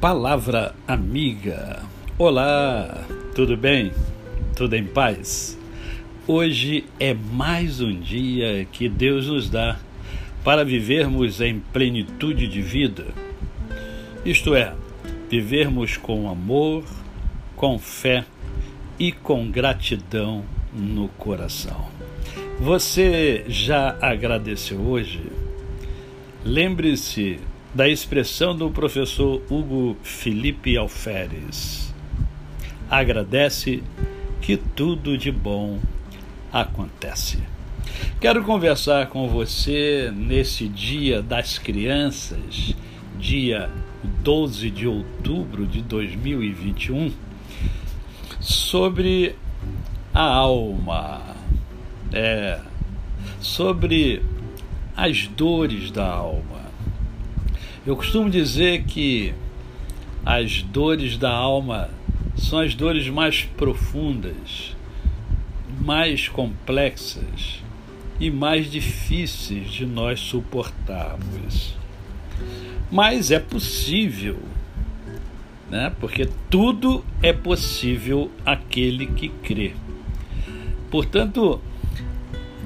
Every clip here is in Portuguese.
Palavra amiga. Olá, tudo bem? Tudo em paz? Hoje é mais um dia que Deus nos dá para vivermos em plenitude de vida. Isto é, vivermos com amor, com fé e com gratidão no coração. Você já agradeceu hoje? Lembre-se da expressão do professor Hugo Felipe Alferes. Agradece que tudo de bom acontece. Quero conversar com você nesse Dia das Crianças, dia 12 de outubro de 2021, sobre a alma, é, sobre as dores da alma. Eu costumo dizer que as dores da alma são as dores mais profundas, mais complexas e mais difíceis de nós suportarmos. Mas é possível, né? porque tudo é possível aquele que crê. Portanto,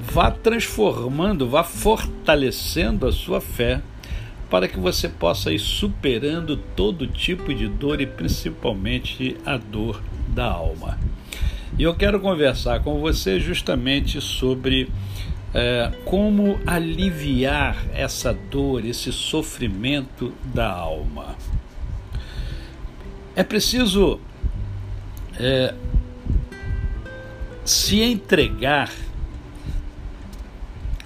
vá transformando, vá fortalecendo a sua fé para que você possa ir superando todo tipo de dor e principalmente a dor da alma. E eu quero conversar com você justamente sobre é, como aliviar essa dor, esse sofrimento da alma. É preciso é, se entregar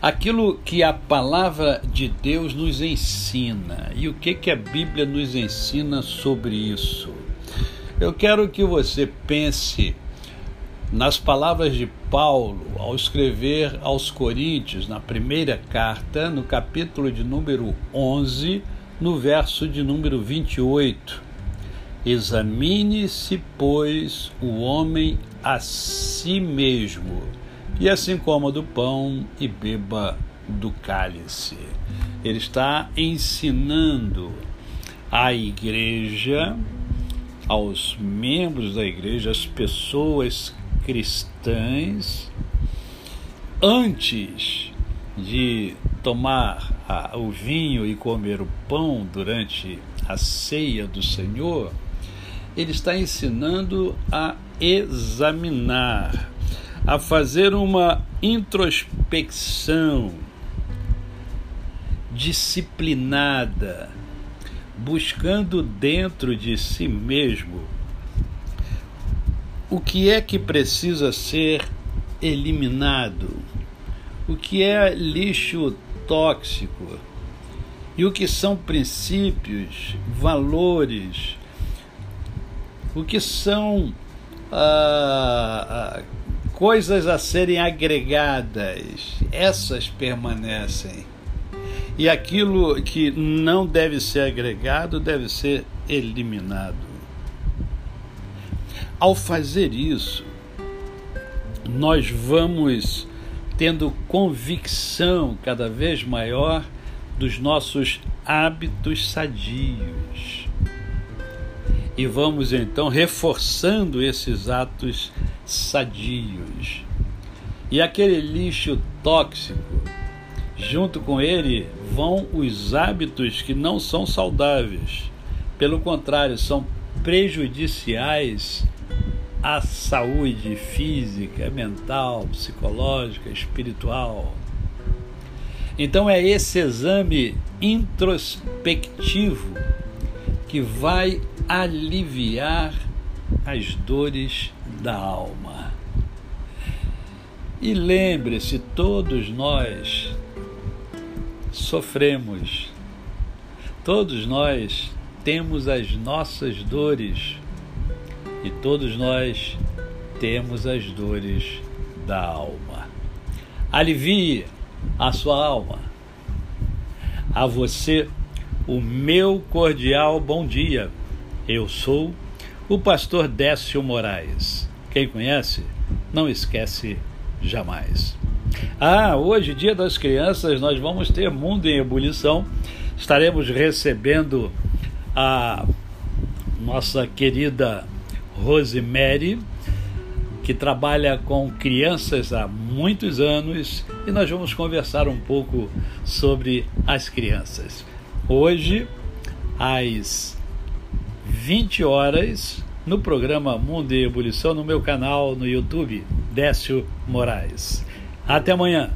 aquilo que a palavra de Deus nos ensina. E o que, que a Bíblia nos ensina sobre isso? Eu quero que você pense nas palavras de Paulo ao escrever aos Coríntios, na primeira carta, no capítulo de número 11, no verso de número 28. Examine-se, pois, o homem a si mesmo e assim coma do pão e beba do cálice. Ele está ensinando à igreja, aos membros da igreja, às pessoas cristãs, antes de tomar o vinho e comer o pão durante a ceia do Senhor, ele está ensinando a examinar a fazer uma introspecção disciplinada, buscando dentro de si mesmo o que é que precisa ser eliminado, o que é lixo tóxico e o que são princípios, valores, o que são ah, ah coisas a serem agregadas, essas permanecem. E aquilo que não deve ser agregado deve ser eliminado. Ao fazer isso, nós vamos tendo convicção cada vez maior dos nossos hábitos sadios. E vamos então reforçando esses atos sadios. E aquele lixo tóxico, junto com ele vão os hábitos que não são saudáveis. Pelo contrário, são prejudiciais à saúde física, mental, psicológica, espiritual. Então é esse exame introspectivo que vai aliviar as dores da alma. E lembre-se, todos nós sofremos, todos nós temos as nossas dores e todos nós temos as dores da alma. Alivie a sua alma. A você, o meu cordial bom dia. Eu sou o pastor Décio Moraes. Quem conhece, não esquece jamais. Ah, hoje, Dia das Crianças, nós vamos ter Mundo em Ebulição. Estaremos recebendo a nossa querida Rosemary, que trabalha com crianças há muitos anos, e nós vamos conversar um pouco sobre as crianças. Hoje, às 20 horas, no programa Mundo e Ebulição, no meu canal no YouTube, Décio Moraes. Até amanhã!